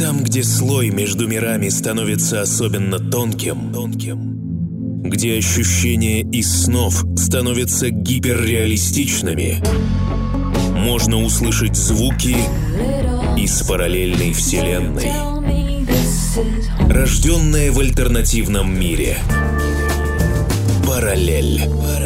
Там, где слой между мирами становится особенно тонким, тонким, где ощущения из снов становятся гиперреалистичными, можно услышать звуки из параллельной вселенной, рожденные в альтернативном мире. Параллель.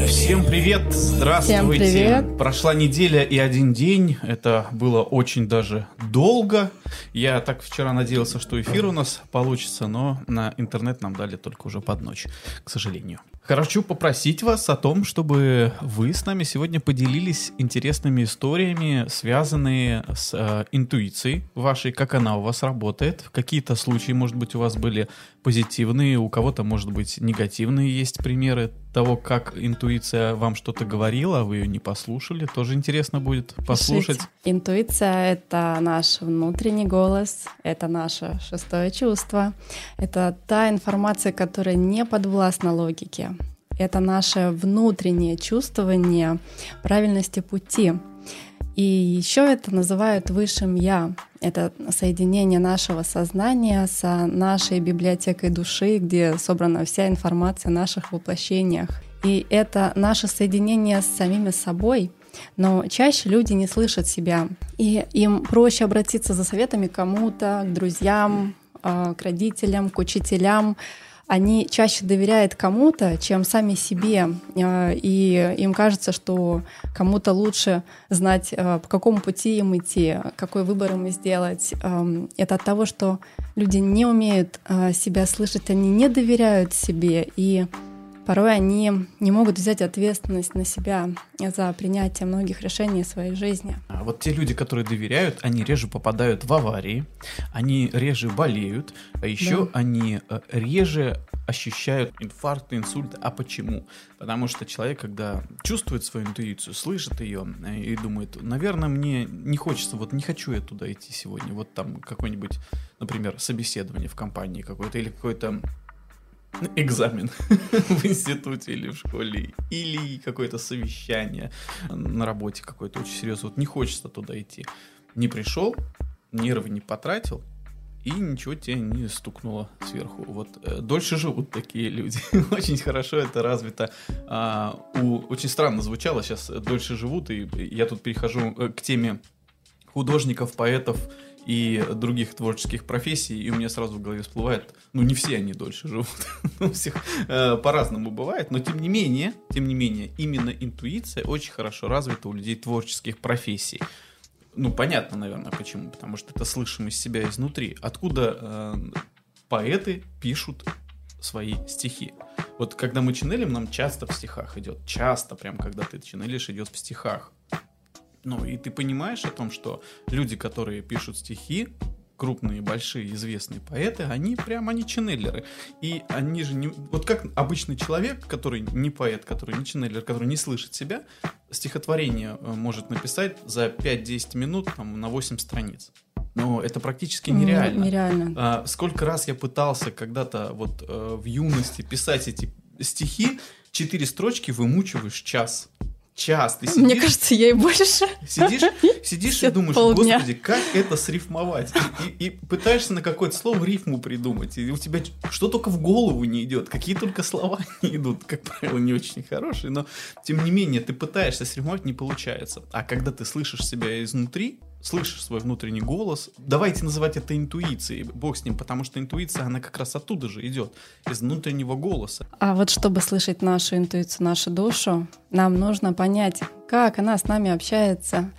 Всем привет, здравствуйте. Всем привет. Прошла неделя и один день. Это было очень даже долго. Я так вчера надеялся, что эфир у нас получится, но на интернет нам дали только уже под ночь, к сожалению. Хочу попросить вас о том, чтобы вы с нами сегодня поделились интересными историями, связанные с э, интуицией вашей, как она у вас работает. Какие-то случаи, может быть, у вас были позитивные, у кого-то, может быть, негативные есть примеры того, как интуиция вам что-то говорила, а вы ее не послушали. Тоже интересно будет послушать. Пишите. Интуиция — это наш внутренний голос, это наше шестое чувство, это та информация, которая не подвластна логике. Это наше внутреннее чувствование правильности пути. И еще это называют высшим я. Это соединение нашего сознания с нашей библиотекой души, где собрана вся информация о наших воплощениях. И это наше соединение с самими собой. Но чаще люди не слышат себя, и им проще обратиться за советами кому-то, к друзьям, а, к родителям, к учителям, они чаще доверяют кому-то, чем сами себе. А, и им кажется, что кому-то лучше знать, а, по какому пути им идти, какой выбор им сделать. Это от того, что люди не умеют себя слышать, они не доверяют себе. И порой они не могут взять ответственность на себя за принятие многих решений в своей жизни. А вот те люди, которые доверяют, они реже попадают в аварии, они реже болеют, а еще да. они э, реже ощущают инфаркты, инсульты. А почему? Потому что человек, когда чувствует свою интуицию, слышит ее э, и думает, наверное, мне не хочется, вот не хочу я туда идти сегодня, вот там какой-нибудь, например, собеседование в компании какое-то или какой-то экзамен в институте или в школе, или какое-то совещание на работе какое-то очень серьезное. Вот не хочется туда идти. Не пришел, нервы не потратил, и ничего тебе не стукнуло сверху. Вот э, дольше живут такие люди. очень хорошо это развито. А, у, очень странно звучало сейчас дольше живут, и я тут перехожу э, к теме художников, поэтов и других творческих профессий, и у меня сразу в голове всплывает, ну не все они дольше живут, у всех э, по-разному бывает, но тем не менее, тем не менее, именно интуиция очень хорошо развита у людей творческих профессий. Ну понятно, наверное, почему, потому что это слышим из себя изнутри. Откуда э, поэты пишут свои стихи? Вот когда мы ченнелим, нам часто в стихах идет, часто прям когда ты ченнелишь, идет в стихах. Ну, и ты понимаешь о том, что люди, которые пишут стихи, крупные, большие, известные поэты, они прям, они ченнелеры. И они же не... Вот как обычный человек, который не поэт, который не ченнелер, который не слышит себя, стихотворение э, может написать за 5-10 минут там, на 8 страниц. Но это практически нереально. Нереально. А, сколько раз я пытался когда-то вот э, в юности писать эти стихи, четыре строчки вымучиваешь час час ты сидишь... Мне кажется, я и больше. Сидишь, сидишь и думаешь, полдня. господи, как это срифмовать? И, и, и пытаешься на какое-то слово рифму придумать, и у тебя что только в голову не идет, какие только слова не идут, как правило, не очень хорошие, но тем не менее ты пытаешься срифмовать, не получается. А когда ты слышишь себя изнутри, слышишь свой внутренний голос. Давайте называть это интуицией, бог с ним, потому что интуиция, она как раз оттуда же идет, из внутреннего голоса. А вот чтобы слышать нашу интуицию, нашу душу, нам нужно понять, как она с нами общается.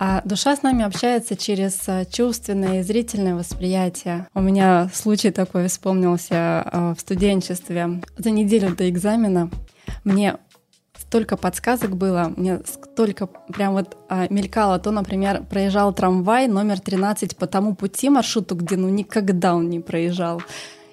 А душа с нами общается через э, чувственное и зрительное восприятие. У меня случай такой вспомнился э, в студенчестве. За неделю до экзамена мне столько подсказок было, мне столько прям вот а, мелькало. То, например, проезжал трамвай номер 13 по тому пути маршруту, где ну никогда он не проезжал.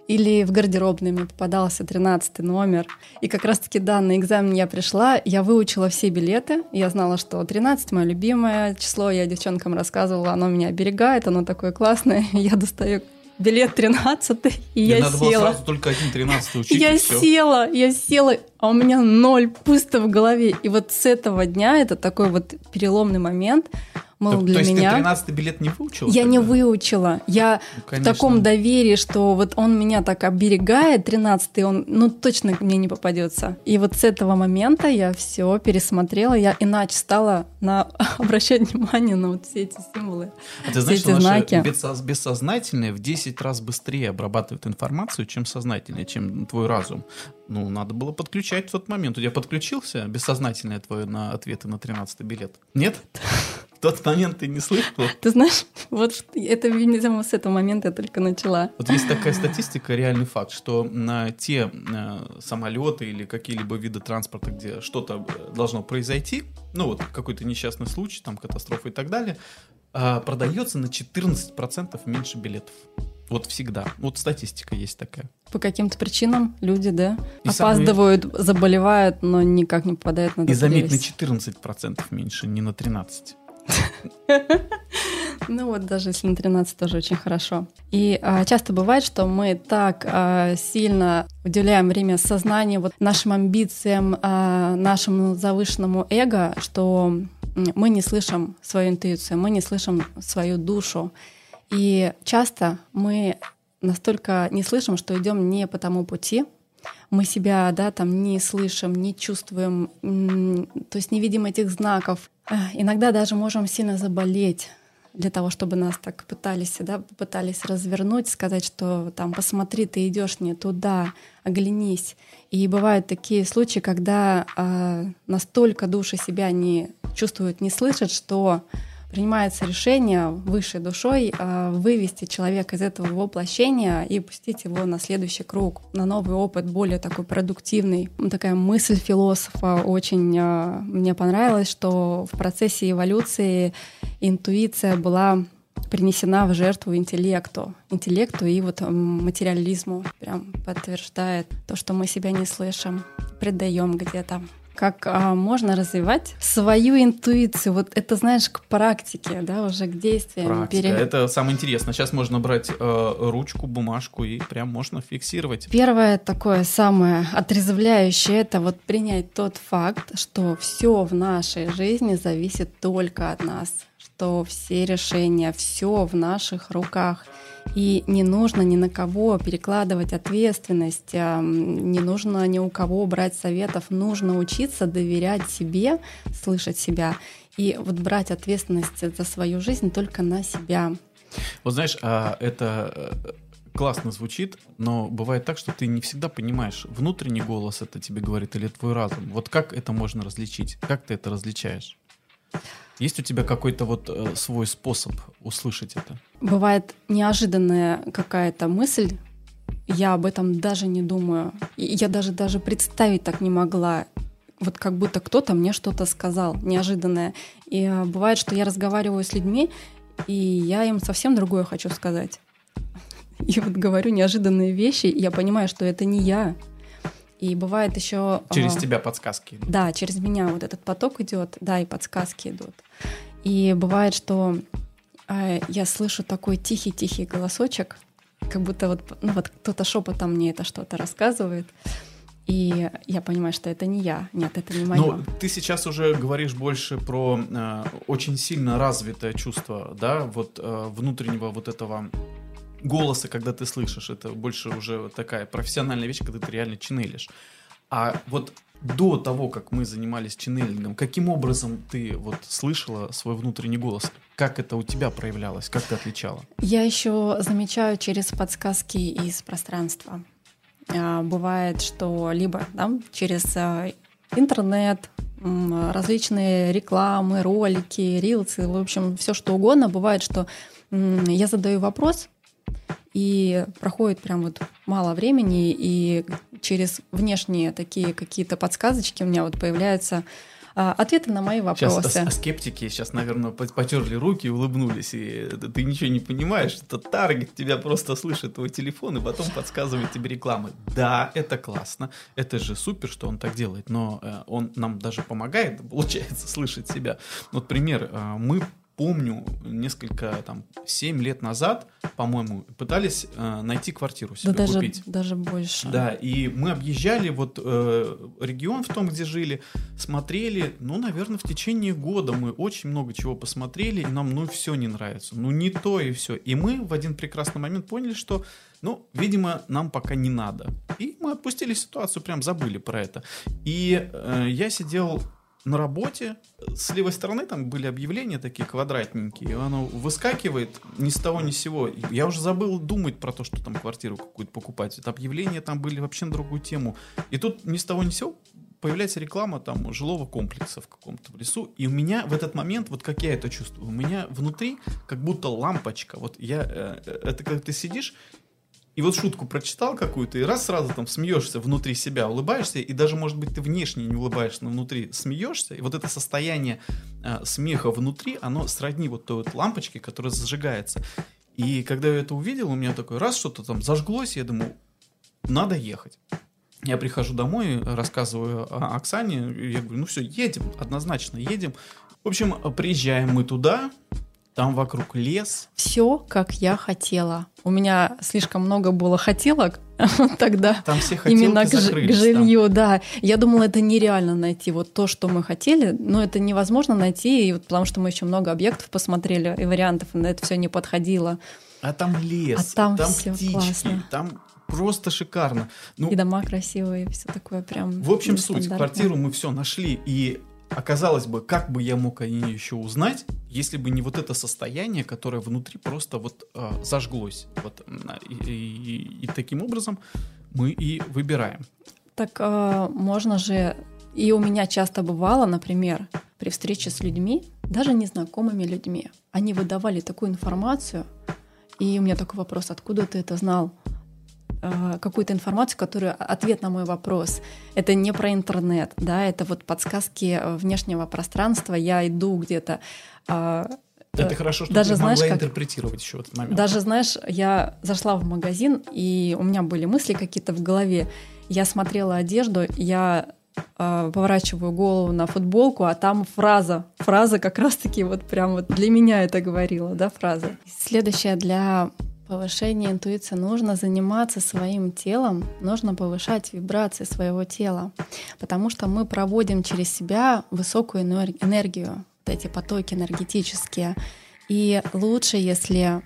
Или в гардеробной мне попадался 13 номер. И как раз-таки, да, на экзамен я пришла, я выучила все билеты. Я знала, что 13 — мое любимое число. Я девчонкам рассказывала, оно меня оберегает, оно такое классное. Я достаю билет 13 и Мне я надо села. Было сразу только один 13 учить. Я села, я села, а у меня ноль, пусто в голове. И вот с этого дня, это такой вот переломный момент, Мол, То, для то есть меня... ты 13 билет не выучила? Я не тогда? выучила. Я Ну, в таком доверии, что вот он меня так оберегает, 13-й, он, ну, точно мне не попадется. И вот с этого момента я все пересмотрела, я иначе стала на обращать внимание на вот все эти символы. А ты знаешь, эти что наше знаки. бессоз- бессознательное в 10 раз быстрее обрабатывает информацию, чем сознательное, чем твой разум. Ну, надо было подключать в тот момент. У тебя подключился бессознательное твое на ответы на 13 билет? Нет? Тот момент ты не слышал? Ты знаешь, вот это, видимо, с этого момента я только начала. Вот есть такая статистика, реальный факт, что на те э, самолеты или какие-либо виды транспорта, где что-то э, должно произойти, ну вот какой-то несчастный случай, там катастрофа и так далее, э, продается на 14% меньше билетов. Вот всегда. Вот статистика есть такая. По каким-то причинам люди, да, И самые- опаздывают, заболевают, но никак не попадают на И этот на рейс. 14% меньше, не на 13%. Ну вот даже если на 13 тоже очень хорошо. И а, часто бывает, что мы так а, сильно уделяем время сознанию, вот нашим амбициям, а, нашему завышенному эго, что мы не слышим свою интуицию, мы не слышим свою душу. И часто мы настолько не слышим, что идем не по тому пути, мы себя, да, там не слышим, не чувствуем, то есть не видим этих знаков. Эх, Иногда даже можем сильно заболеть для того, чтобы нас так пытались, да, пытались развернуть, сказать, что там посмотри, ты идешь не туда, оглянись. И бывают такие случаи, когда а, настолько души себя не чувствуют, не слышат, что принимается решение высшей душой а, вывести человека из этого воплощения и пустить его на следующий круг, на новый опыт, более такой продуктивный. Ну, Такая мысль философа очень а, мне понравилась, что в процессе эволюции интуиция была принесена в жертву интеллекту. Интеллекту и вот материализму. Прям подтверждает то, что мы себя не слышим, предаем где-то. Как а, можно развивать свою интуицию? Вот это, знаешь, к практике, да, уже к действиям. Практика. пере- Это самое интересное. Сейчас можно брать э, ручку, бумажку и прям можно фиксировать. Первое такое самое отрезвляющее это вот принять тот факт, что все в нашей жизни зависит только от нас, что все решения, все в наших руках. И не нужно ни на кого перекладывать ответственность, а, не нужно ни у кого брать советов, нужно учиться доверять себе, слышать себя и вот брать ответственность за свою жизнь только на себя. Вот знаешь, а, это э, классно звучит, но бывает так, что ты не всегда понимаешь, внутренний голос это тебе говорит или твой разум. Вот как это можно различить? Как ты это различаешь? Есть у тебя какой-то вот э, свой способ услышать это? Бывает неожиданная какая-то мысль, я об этом даже не думаю. Я даже даже представить так не могла. Вот как будто кто-то мне что-то сказал неожиданное. И а, бывает, что я разговариваю с людьми, и я им совсем другое хочу сказать. И вот говорю неожиданные вещи, и я понимаю, что это не я. И бывает еще... Через а, тебя подсказки. да, через меня вот этот поток идет, да, и подсказки идут. И бывает, что э, я слышу такой тихий-тихий голосочек, как будто вот, ну вот кто-то шепотом мне это что-то рассказывает, и я понимаю, что это не я, нет, это не мое. Ну, ты сейчас уже говоришь больше про э, очень сильно развитое чувство, да, вот э, внутреннего вот этого голоса, когда ты слышишь. Это больше уже такая профессиональная вещь, когда ты реально ченнелишь. А вот до того, как мы занимались ченнелингом, каким образом ты вот слышала свой внутренний голос? Как это у тебя проявлялось? Как ты отличала? Я еще замечаю через подсказки из пространства. А, Бывает, что либо да, через а, интернет, различные рекламы, ролики, рилсы, в общем, все что угодно. Бывает, что я задаю вопрос, и проходит прям вот мало времени, и через внешние такие какие-то подсказочки у меня вот появляются а, ответы на мои Сейчас вопросы. а- а скептики сейчас, наверное, по- потерли руки и улыбнулись. И ты ничего не понимаешь. Это таргет тебя просто слышит твой телефон и потом подсказывает тебе рекламы. Да, это классно. Это же супер, что он так делает. Но э, он нам даже помогает, получается, слышать себя. Вот пример. э, мы помню, несколько, там, 7 лет назад, по-моему, пытались э, найти квартиру себе да купить. Даже, даже больше. Да, и мы объезжали вот э, регион в том, где жили, смотрели, ну, наверное, в течение года мы очень много чего посмотрели, и нам, ну, все не нравится, ну, не то и все. И мы в один прекрасный момент поняли, что, ну, видимо, нам пока не надо. И мы отпустили ситуацию, прям забыли про это. И э, я сидел на работе, с левой стороны там были объявления такие квадратненькие, и оно выскакивает ни с того ни с сего. Я уже забыл думать про то, что там квартиру какую-то покупать. Это объявления там были вообще на другую тему. И тут ни с того ни с сего появляется реклама там жилого комплекса в каком-то лесу, и у меня в этот момент, вот как я это чувствую, у меня внутри как будто лампочка, вот я, э, э это когда ты сидишь, и вот шутку прочитал какую-то, и раз сразу там смеешься внутри себя, улыбаешься, и даже, может быть, ты внешне не улыбаешься, но внутри смеешься, и вот это состояние э, смеха внутри, оно сродни вот той вот лампочке, которая зажигается. И когда я это увидел, у меня такой раз что-то там зажглось, я думаю, надо ехать. Я прихожу домой, рассказываю Оксане, я говорю, ну все, едем, однозначно едем. В общем, приезжаем мы туда, там вокруг лес. Все, как я хотела. У меня слишком много было хотелок тогда. Там все именно к, к жилью, там. да. Я думала, это нереально найти вот то, что мы хотели, но это невозможно найти, и вот потому что мы еще много объектов посмотрели и вариантов, на это все не подходило. А там лес, а там, там все птички, классно. там просто шикарно. Ну, и дома красивые, все такое прям. В общем, суть, квартиру мы все нашли, и оказалось бы, как бы я мог о ней еще узнать, если бы не вот это состояние, которое внутри просто вот э, зажглось. Вот, и, и, и таким образом мы и выбираем. Так э, можно же, и у меня часто бывало, например, при встрече с людьми, даже незнакомыми людьми, они выдавали такую информацию, и у меня такой вопрос, откуда ты это знал? Э, какую-то информацию, которую ответ на мой вопрос. Это не про интернет, да, это вот подсказки э, внешнего пространства. Я иду где-то. А, это хорошо, что даже, ты знаешь, могла как, интерпретировать еще в этот момент. Даже, знаешь, я зашла в магазин, и у меня были мысли какие-то в голове. Я смотрела одежду, я э, поворачиваю голову на футболку, а там фраза. Фраза как раз-таки вот прям вот для меня это говорила, да, фраза. Следующая для повышение интуиции нужно заниматься своим телом, нужно повышать вибрации своего тела, потому что мы проводим через себя высокую энергию, вот эти потоки энергетические. И лучше, если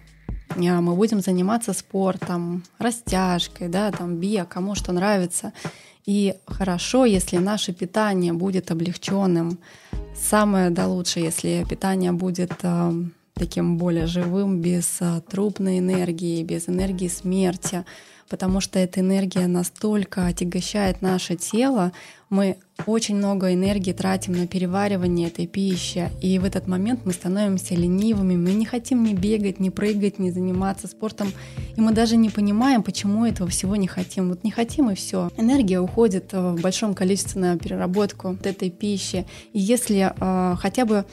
а, мы будем заниматься спортом, растяжкой, да, там, био, кому что нравится. И хорошо, если наше питание будет облегченным. Самое да лучше, если питание будет таким более живым, без а, трупной энергии, без энергии смерти, потому что эта энергия настолько отягощает наше тело, мы очень много энергии тратим на переваривание этой пищи, и в этот момент мы становимся ленивыми, мы не хотим ни бегать, ни прыгать, ни заниматься спортом, и мы даже не понимаем, почему этого всего не хотим. Вот не хотим и все. Энергия уходит а, в большом количестве на переработку вот этой пищи, и если э, хотя бы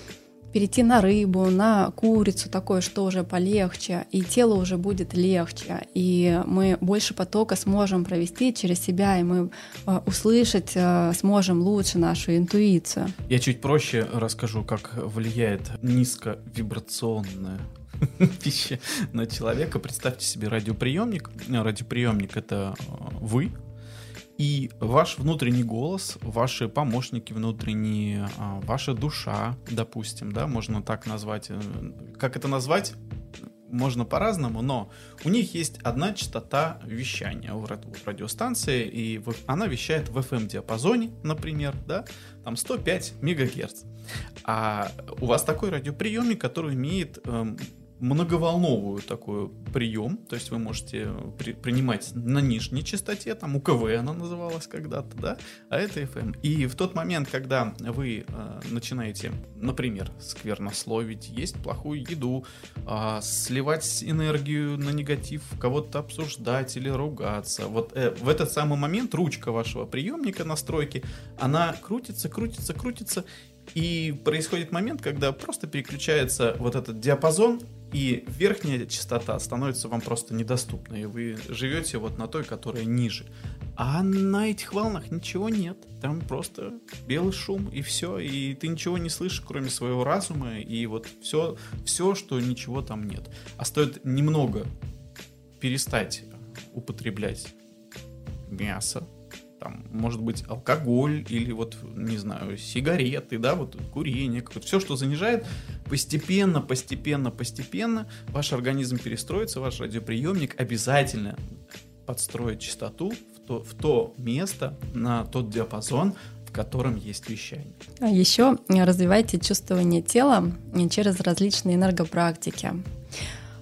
перейти на рыбу, на курицу, такое, что уже полегче, и тело уже будет легче, и мы больше потока сможем провести через себя, и мы э, услышать э, сможем лучше нашу интуицию. Я чуть проще расскажу, как влияет низковибрационная пища на человека. Представьте себе радиоприемник. Радиоприемник это э, вы, и ваш внутренний голос, ваши помощники внутренние, а, ваша душа, допустим, да, можно так назвать. Э, как это назвать? Можно по-разному, но у них есть одна частота вещания у радиостанции, и она вещает в FM-диапазоне, например, да, там 105 мегагерц. А у вас такой радиоприемник, который имеет эм, многоволновую такой прием, то есть вы можете при, принимать на нижней частоте, там УКВ она называлась когда-то, да, а это FM. И в тот момент, когда вы э, начинаете, например, сквернословить, есть плохую еду, э, сливать энергию на негатив, кого-то обсуждать или ругаться, вот э, в этот самый момент ручка вашего приемника настройки, она крутится, крутится, крутится, И происходит момент, когда просто переключается вот этот диапазон, и верхняя частота становится вам просто недоступна, и вы живете вот на той, которая ниже. А на этих волнах ничего нет. Там просто белый шум и все. И ты ничего не слышишь, кроме своего разума. И вот все, все, что ничего там нет. А стоит немного перестать употреблять мясо, там, может быть, алкоголь или вот, не знаю, сигареты, да, вот курение, какое-то, все, что занижает, постепенно, постепенно, постепенно ваш организм перестроится, ваш радиоприемник обязательно подстроит частоту в то, в то место, на тот диапазон, в котором есть вещание. А еще развивайте чувствование тела через различные энергопрактики.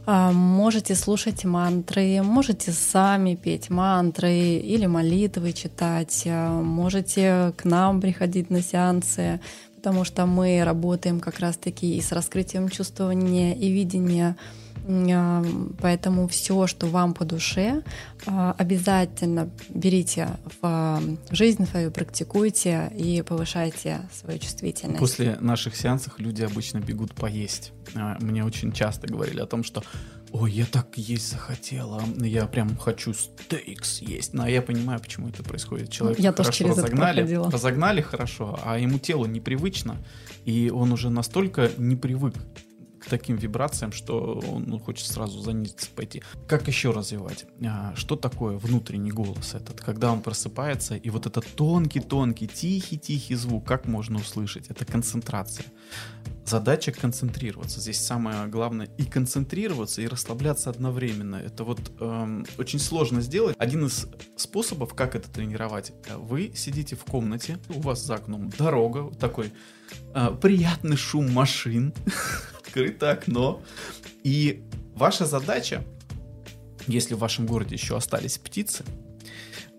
А, можете слушать мантры, можете сами петь мантры или молитвы читать, а, можете к нам приходить на сеансы, потому что мы работаем как раз-таки и с раскрытием чувствования и видения Поэтому все, что вам по душе, обязательно берите в жизнь свою, практикуйте и повышайте свою чувствительность. После наших сеансов люди обычно бегут поесть. Мне очень часто говорили о том, что Ой, я так есть захотела. Я прям хочу стейк съесть. Но я понимаю, почему это происходит. Человек я хорошо тоже через разогнали, это разогнали хорошо, а ему тело непривычно, и он уже настолько не привык к таким вибрациям, что он ну, хочет сразу занизиться пойти. Как еще развивать? А, что такое внутренний голос этот? Когда он просыпается, и вот этот тонкий-тонкий, тихий-тихий звук, как можно услышать? Это концентрация. Задача концентрироваться. Здесь самое главное и концентрироваться, и расслабляться одновременно. Это вот эм, очень сложно сделать. Один из способов, как это тренировать, вы сидите в комнате, у вас за окном дорога, такой э, приятный шум машин, открыто окно. И ваша задача, если в вашем городе еще остались птицы,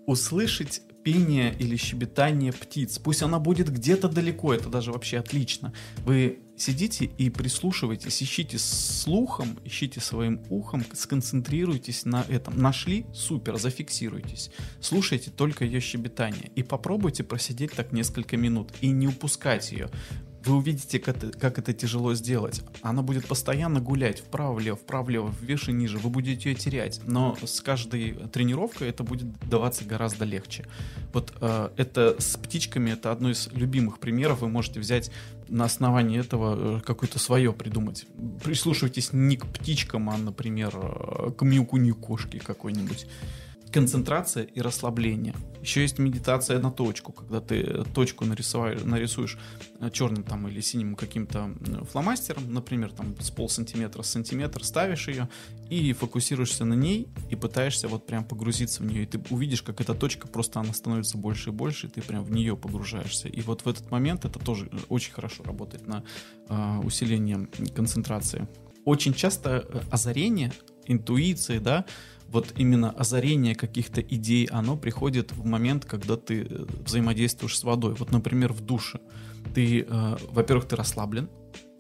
услышать пение или щебетание птиц. Пусть она будет где-то далеко, это даже вообще отлично. Вы сидите и прислушивайтесь, ищите слухом, ищите своим ухом, сконцентрируйтесь на этом. Нашли? Супер, зафиксируйтесь. Слушайте только ее щебетание и попробуйте просидеть так несколько минут и не упускать ее вы увидите, как как это тяжело сделать. Она будет постоянно гулять вправо-влево, вправо-влево, выше ниже. Вы будете ее терять. Но с каждой тренировкой это будет даваться гораздо легче. Вот э, это с птичками это одно из любимых примеров. Вы можете взять на основании этого э, какое-то свое придумать. Прислушивайтесь не к птичкам, а, например, э, к мяукунью кошки какой-нибудь концентрация и расслабление. Еще есть медитация на точку, когда ты точку нарисуешь, нарисуешь э, черным там или синим каким-то фломастером, например, там с пол сантиметра, сантиметр, ставишь ее и фокусируешься на ней и пытаешься вот прям погрузиться в нее. И ты увидишь, как эта точка просто она становится больше и больше, и ты прям в нее погружаешься. И вот в этот момент это тоже э, очень хорошо работает на э, усиление концентрации. Очень часто э, озарение, интуиции, да, вот именно озарение каких-то идей, оно приходит в момент, когда ты э, взаимодействуешь с водой. Вот, например, в душе. Ты, э, во-первых, ты расслаблен,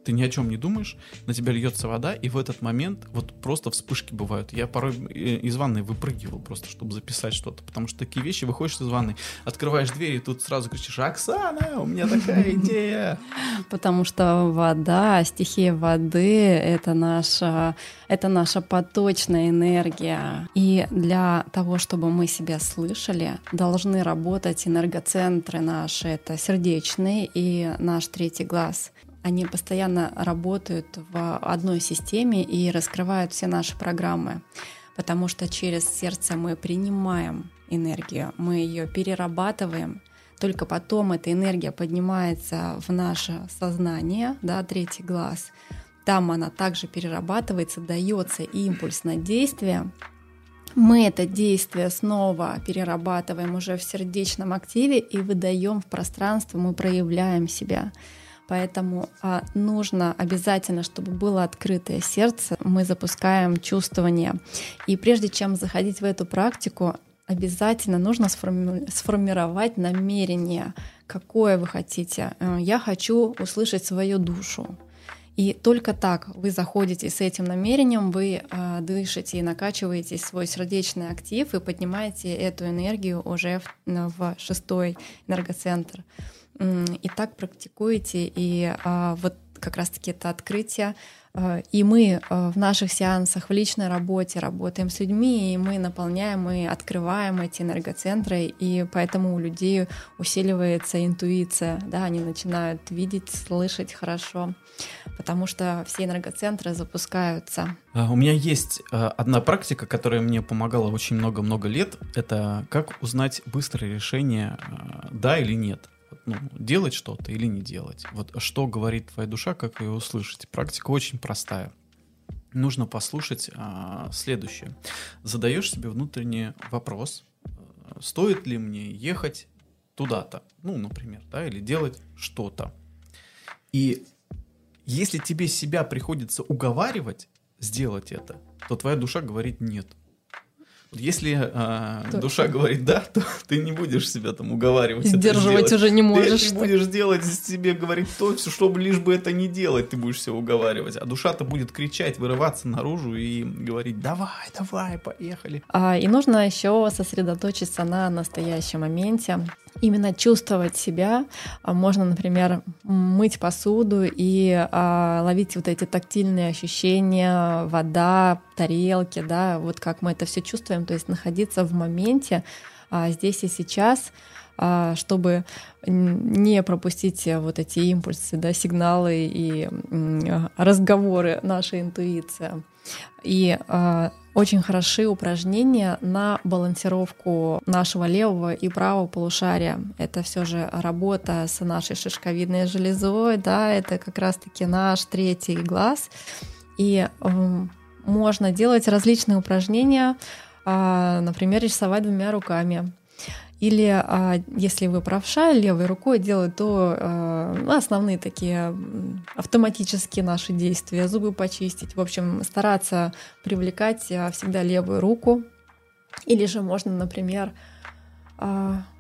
ты ни о чем не думаешь, на тебя льется вода, и в этот момент вот просто вспышки бывают. Я порой э, из ванной выпрыгивал просто, чтобы записать что-то, потому что такие вещи, выходишь из ванны, открываешь дверь, и тут сразу кричишь, Оксана, у меня такая идея. Потому что вода, стихия воды — это наша, это наша поточная энергия. И для того, чтобы мы себя слышали, должны работать энергоцентры наши, это сердечный и наш третий глаз они постоянно работают в одной системе и раскрывают все наши программы, потому что через сердце мы принимаем энергию, мы ее перерабатываем, только потом эта энергия поднимается в наше сознание, да, третий глаз. Там она также перерабатывается, дается импульс на действие. Мы это действие снова перерабатываем уже в сердечном активе и выдаем в пространство, мы проявляем себя. Поэтому а, нужно обязательно, чтобы было открытое сердце. Мы запускаем чувствование. И прежде чем заходить в эту практику, обязательно нужно сформи- сформировать намерение, какое вы хотите. Э, я хочу услышать свою душу. И только так вы заходите с этим намерением, вы э, дышите и накачиваете свой сердечный актив и поднимаете эту энергию уже в, в шестой энергоцентр. И так практикуете, и а, вот как раз-таки это открытие Э, и мы э, в наших сеансах, в личной работе работаем с людьми, и мы наполняем и открываем эти энергоцентры, и поэтому у людей усиливается интуиция, да, они начинают видеть, слышать хорошо, потому что все энергоцентры запускаются. А, у меня есть одна практика, которая мне помогала очень много-много лет. Это как узнать быстрое решение, да или нет ну, делать что-то или не делать. Вот что говорит твоя душа, как ее услышать. Практика очень простая. Нужно послушать а, следующее. Задаешь себе внутренний вопрос, э, стоит ли мне ехать туда-то, ну, например, да, или делать что-то. И если тебе себя приходится уговаривать сделать это, то твоя душа говорит нет. Если э, душа говорит да, то ты не будешь себя там уговаривать. Сдерживать уже не можешь. Ты, ты будешь делать себе говорить то, чтобы лишь бы это не делать, ты будешь себя уговаривать. А душа-то будет кричать, вырываться наружу и говорить: давай, давай, поехали. А, и нужно еще сосредоточиться на настоящем моменте именно чувствовать себя. А, можно, например, мыть посуду и а, ловить вот эти тактильные ощущения, вода, тарелки, да, вот как мы это все чувствуем, то есть находиться в моменте а, здесь и сейчас, а, чтобы не пропустить вот эти импульсы, да, сигналы и разговоры нашей интуиции. И а, очень хороши упражнения на балансировку нашего левого и правого полушария. Это все же работа с нашей шишковидной железой, да, это как раз-таки наш третий глаз. И э, можно делать различные упражнения, э, например, рисовать двумя руками. Или а, если вы правша, левой рукой делать, то а, ну, основные такие автоматические наши действия, зубы почистить. В общем, стараться привлекать а, всегда левую руку. Или же можно, например,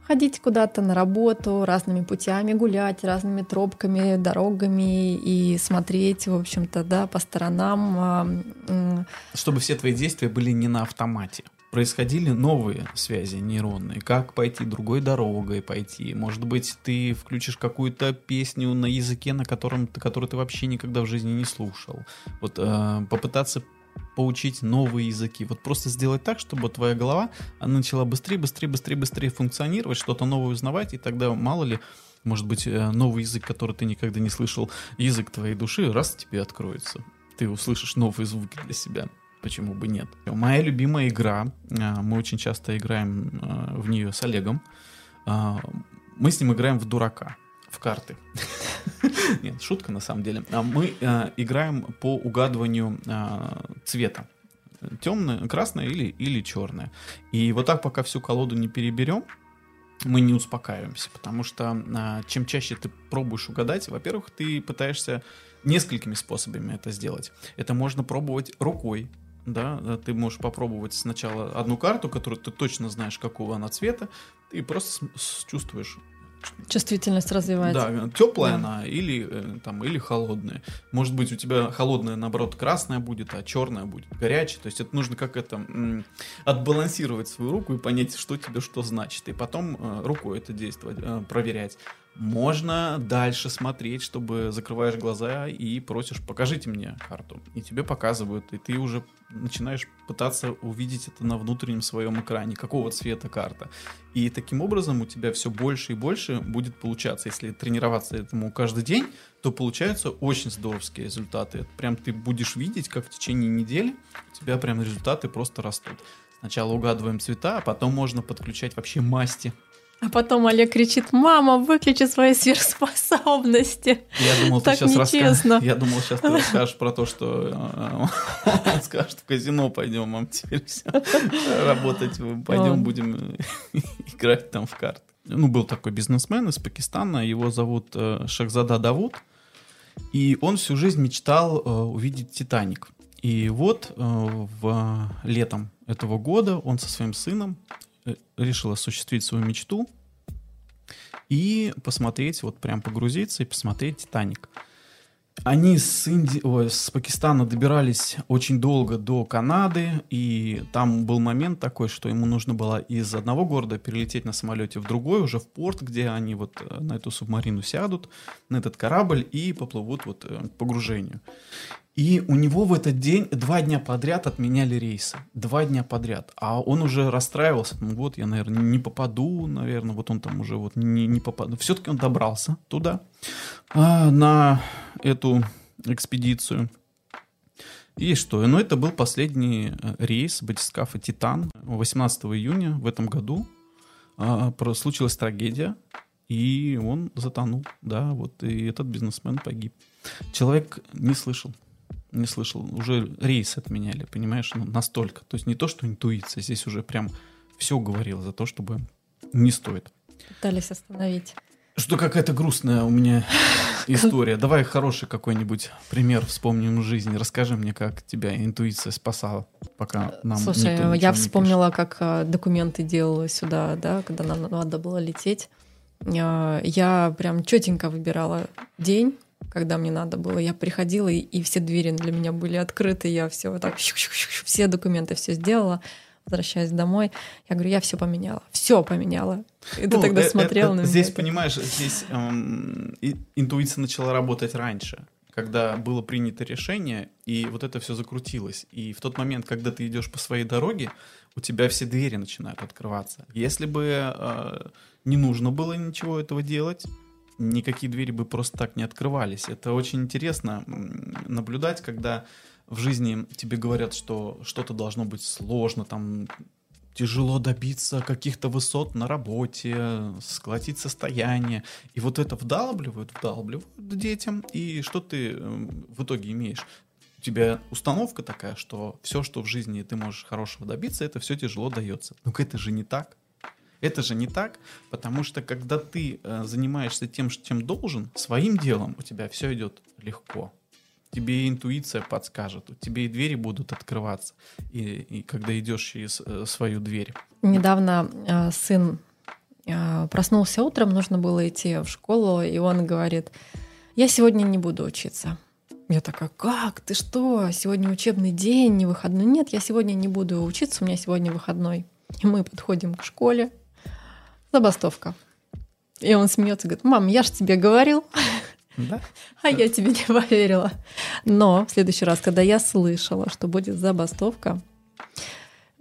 ходить куда-то на работу разными путями, гулять разными тропками, дорогами и смотреть, в общем-то, да, по сторонам. Чтобы все твои действия были не на автомате происходили новые связи нейронные, как пойти другой дорогой пойти. Может быть, ты включишь какую-то песню на языке, на котором, который ты вообще никогда в жизни не слушал. Вот э, попытаться поучить новые языки. Вот просто сделать так, чтобы твоя голова она начала быстрее, быстрее, быстрее, быстрее функционировать, что-то новое узнавать, и тогда мало ли, может быть, э, новый язык, который ты никогда не слышал, язык твоей души, раз тебе откроется. Ты услышишь новые звуки для себя почему бы нет. Моя любимая игра, а, мы очень часто играем а, в нее с Олегом, а, мы с ним играем в дурака, в карты. Нет, шутка на самом деле. Мы играем по угадыванию цвета. Темное, красное или, или черное. И вот так, пока всю колоду не переберем, мы не успокаиваемся, потому что чем чаще ты пробуешь угадать, во-первых, ты пытаешься несколькими способами это сделать. Это можно пробовать рукой, да, ты можешь попробовать сначала одну карту, которую ты точно знаешь, какого она цвета, и просто чувствуешь. Чувствительность развивается. Да, теплая да. она или э, там или холодная. Может быть у тебя холодная наоборот красная будет, а черная будет горячая. То есть это нужно как это отбалансировать свою руку и понять, что тебе что значит, и потом э, рукой это действовать, э, проверять. Можно дальше смотреть, чтобы закрываешь глаза и просишь, покажите мне карту. И тебе показывают, и ты уже начинаешь пытаться увидеть это на внутреннем своем экране, какого цвета карта. И таким образом у тебя все больше и больше будет получаться. Если тренироваться этому каждый день, то получаются очень здоровские результаты. Это прям ты будешь видеть, как в течение недели у тебя прям результаты просто растут. Сначала угадываем цвета, а потом можно подключать вообще масти а потом Олег кричит, мама, выключи свои сверхспособности. Я думал, так ты сейчас нечестно. Раска... Я думал, сейчас ты расскажешь про то, что э, он скажет, в казино пойдем, мам, теперь все работать, пойдем будем играть там в карты. Ну, был такой бизнесмен из Пакистана, его зовут э, Шахзада Давуд, и он всю жизнь мечтал э, увидеть «Титаник». И вот в летом этого года он со своим сыном решил осуществить свою мечту и посмотреть, вот прям погрузиться и посмотреть «Титаник». они с, Инди... Ой, с Пакистана добирались очень долго до Канады, и там был момент такой, что ему нужно было из одного города перелететь на самолете в другой, уже в порт, где они вот э, на эту субмарину сядут, на этот корабль и поплывут вот э, к погружению. И у него в этот день два дня подряд отменяли рейсы. Два дня подряд. А он уже расстраивался. Ну вот, я, наверное, не попаду, наверное. Вот он там уже вот не, не попаду. Все-таки он добрался туда, а, на эту экспедицию. И что? Ну, это был последний э, рейс батискафа «Титан» 18 июня в этом году. А, случилась трагедия, и он затонул. Да, вот, и этот бизнесмен погиб. Человек не слышал не слышал, уже рейс отменяли, понимаешь, ну, настолько. То есть не то, что интуиция, здесь уже прям все говорило за то, чтобы не стоит. Пытались остановить. Что какая-то грустная у меня история. Давай хороший какой-нибудь пример вспомним в жизни. Расскажи мне, как тебя интуиция спасала, пока нам Слушай, я вспомнила, как а, документы делала сюда, да, когда нам надо было лететь. А, я прям четенько выбирала день, когда мне надо было. Я приходила, и, и все двери для меня были открыты. Я все вот так, все документы все сделала. Возвращаясь домой, я говорю, я все поменяла, все поменяла. И ну, ты тогда э, смотрел э, на меня. Здесь, понимаешь, здесь эм, интуиция начала работать раньше когда было принято решение, и вот это все закрутилось. И в тот момент, когда ты идешь по своей дороге, у тебя все двери начинают открываться. Если бы э, не нужно было ничего этого делать, никакие двери бы просто так не открывались. Это очень интересно наблюдать, когда в жизни тебе говорят, что что-то должно быть сложно, там тяжело добиться каких-то высот на работе, сколотить состояние. И вот это вдалбливают, вдалбливают детям. И что ты в итоге имеешь? У тебя установка такая, что все, что в жизни ты можешь хорошего добиться, это все тяжело дается. Но это же не так. Это же не так, потому что когда ты э, занимаешься тем, чем должен, своим делом, у тебя все идет легко. Тебе и интуиция подскажет, у тебя и двери будут открываться, и, и когда идешь через э, свою дверь. Недавно э, сын э, проснулся утром, нужно было идти в школу, и он говорит, я сегодня не буду учиться. Я такая, как? Ты что? Сегодня учебный день, не выходной. Нет, я сегодня не буду учиться, у меня сегодня выходной. И мы подходим к школе, забастовка. И он смеется, говорит, мам, я же тебе говорил. Да? А я тебе не поверила. Но в следующий раз, когда я слышала, что будет забастовка,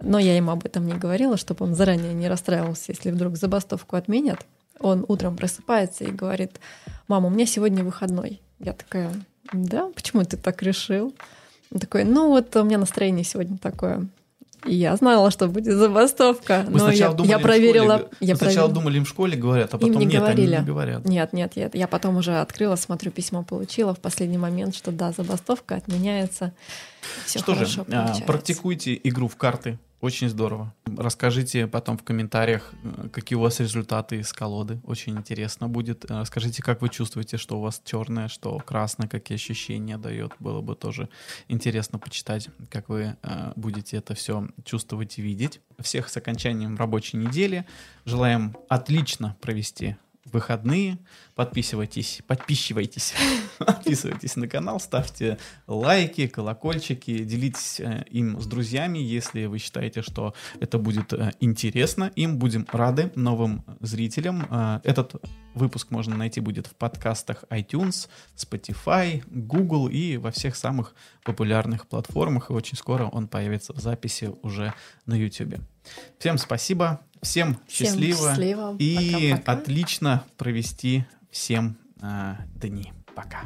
но я ему об этом не говорила, чтобы он заранее не расстраивался, если вдруг забастовку отменят. Он утром просыпается и говорит, мама, у меня сегодня выходной. Я такая, да, почему ты так решил? Он такой, ну вот у меня настроение сегодня такое. Я знала, что будет забастовка. Мы но я, я проверила. Школе, я сначала провер... думали, им в школе говорят, а потом не нет, говорили. они не говорят. Нет, нет, нет. Я потом уже открыла, смотрю, письмо получила в последний момент, что да, забастовка отменяется. Все что же, а, практикуйте игру в карты. Очень здорово. Расскажите потом в комментариях, э, какие у вас результаты из колоды. Очень интересно будет. Э, расскажите, как вы чувствуете, что у вас черное, что красное, какие ощущения дает. Было бы тоже интересно почитать, как вы э, будете это все чувствовать и видеть. Всех с окончанием рабочей недели. Желаем отлично провести выходные. Подписывайтесь, подписывайтесь, подписывайтесь на канал, ставьте лайки, колокольчики, делитесь э, им с друзьями, если вы считаете, что это будет э, интересно. Им будем рады новым зрителям. Э, этот выпуск можно найти будет в подкастах iTunes, Spotify, Google и во всех самых популярных платформах. И очень скоро он появится в записи уже на YouTube. Всем спасибо. Всем, всем счастливо, счастливо. и Пока-пока. отлично провести всем э, дни. Пока.